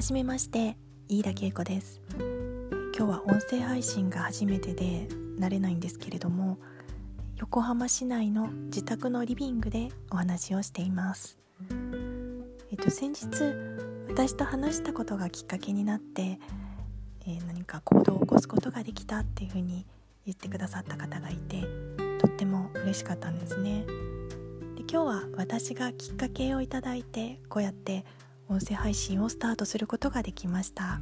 はじめまして飯田恵子です。今日は音声配信が初めてで慣れないんですけれども横浜市内の自宅のリビングでお話をしています。えっと先日私と話したことがきっかけになって、えー、何か行動を起こすことができたっていうふうに言ってくださった方がいてとっても嬉しかったんですね。で今日は私がきっかけをいただいてこうやって音声配信をスタートすることができました。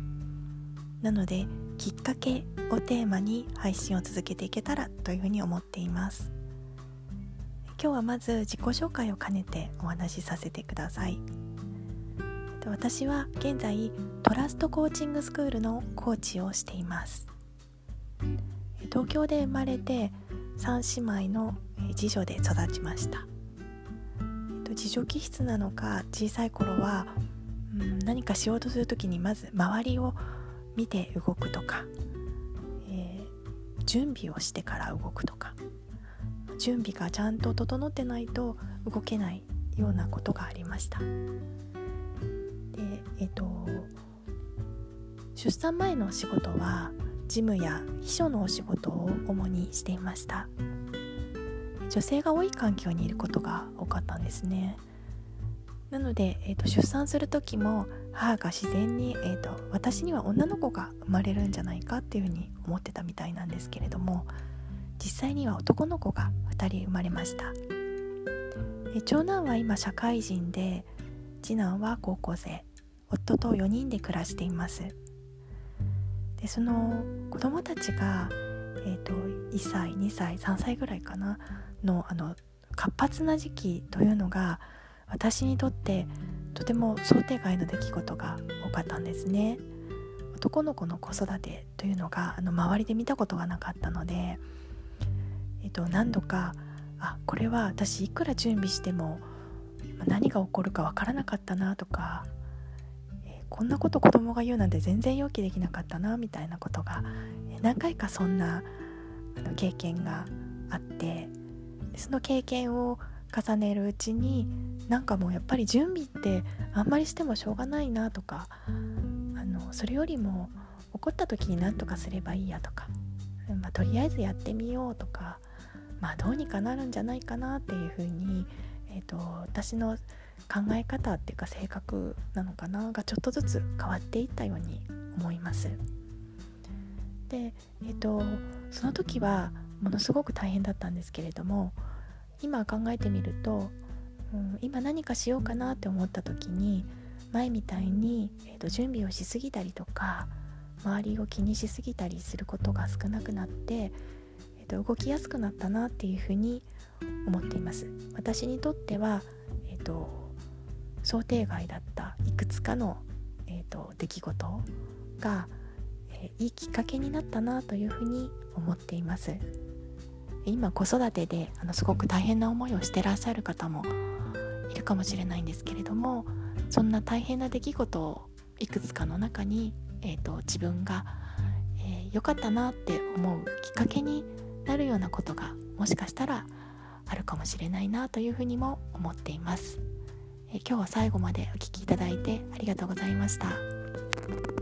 なのできっかけをテーマに配信を続けていけたらというふうに思っています。今日はまず自己紹介を兼ねてお話しさせてください。私は現在トラストコーチングスクールのコーチをしています。東京で生まれて3姉妹の次女で育ちました。自助気質なのか小さい頃はん、何かしようとする時にまず周りを見て動くとか、えー、準備をしてから動くとか準備がちゃんと整ってないと動けないようなことがありました。でえっ、ー、と出産前のお仕事は事務や秘書のお仕事を主にしていました。女性が多い環境にいることが多かったんですね。なので、えーと、出産する時も母が自然に、えーと、私には女の子が生まれるんじゃないかっていうふうに思ってたみたいなんですけれども実際には男の子が2人生まれました、え長男は今社会人で次男は高校生。夫と4人で暮らしています。でその子供たちが、えーと、と1歳2歳3歳ぐらいかなのあの活発な時期というのが私にとってとても想定外の出来事が多かったんですね。男の子の子育てというのがあの周りで見たことがなかったので、えっと、何度かあこれは私いくら準備しても何が起こるかわからなかったなとか、えこんなこと子供が言うなんて全然予期できなかったなみたいなことが、え何回かそんなあの経験があってその経験を重ねるうちになんかもうやっぱり準備ってあんまりしてもしょうがないなとかあのそれよりも怒った時に何とかすればいいやとか、まあ、とりあえずやってみようとかまあどうにかなるんじゃないかなっていうふうに、えーと、私の考え方っていうか性格なのかながちょっとずつ変わっていったように思います。で、えーとその時はものすごく大変だったんですけれども今考えてみると、うん、今何かしようかなって思った時に前みたいに、えーと、準備をしすぎたりとか周りを気にしすぎたりすることが少なくなって、えーと、動きやすくなったなっていうふうに思っています私にとっては、えーと、想定外だったいくつかの、えー、と出来事が、えー、いいきっかけになったなというふうに思っています。今子育てであのすごく大変な思いをしてらっしゃる方もいるかもしれないんですけれどもそんな大変な出来事をいくつかの中に、えーと、自分が良、えー、かったなって思うきっかけになるようなことがもしかしたらあるかもしれないなというふうにも思っています、えー、今日は最後までお聴きいただいてありがとうございました。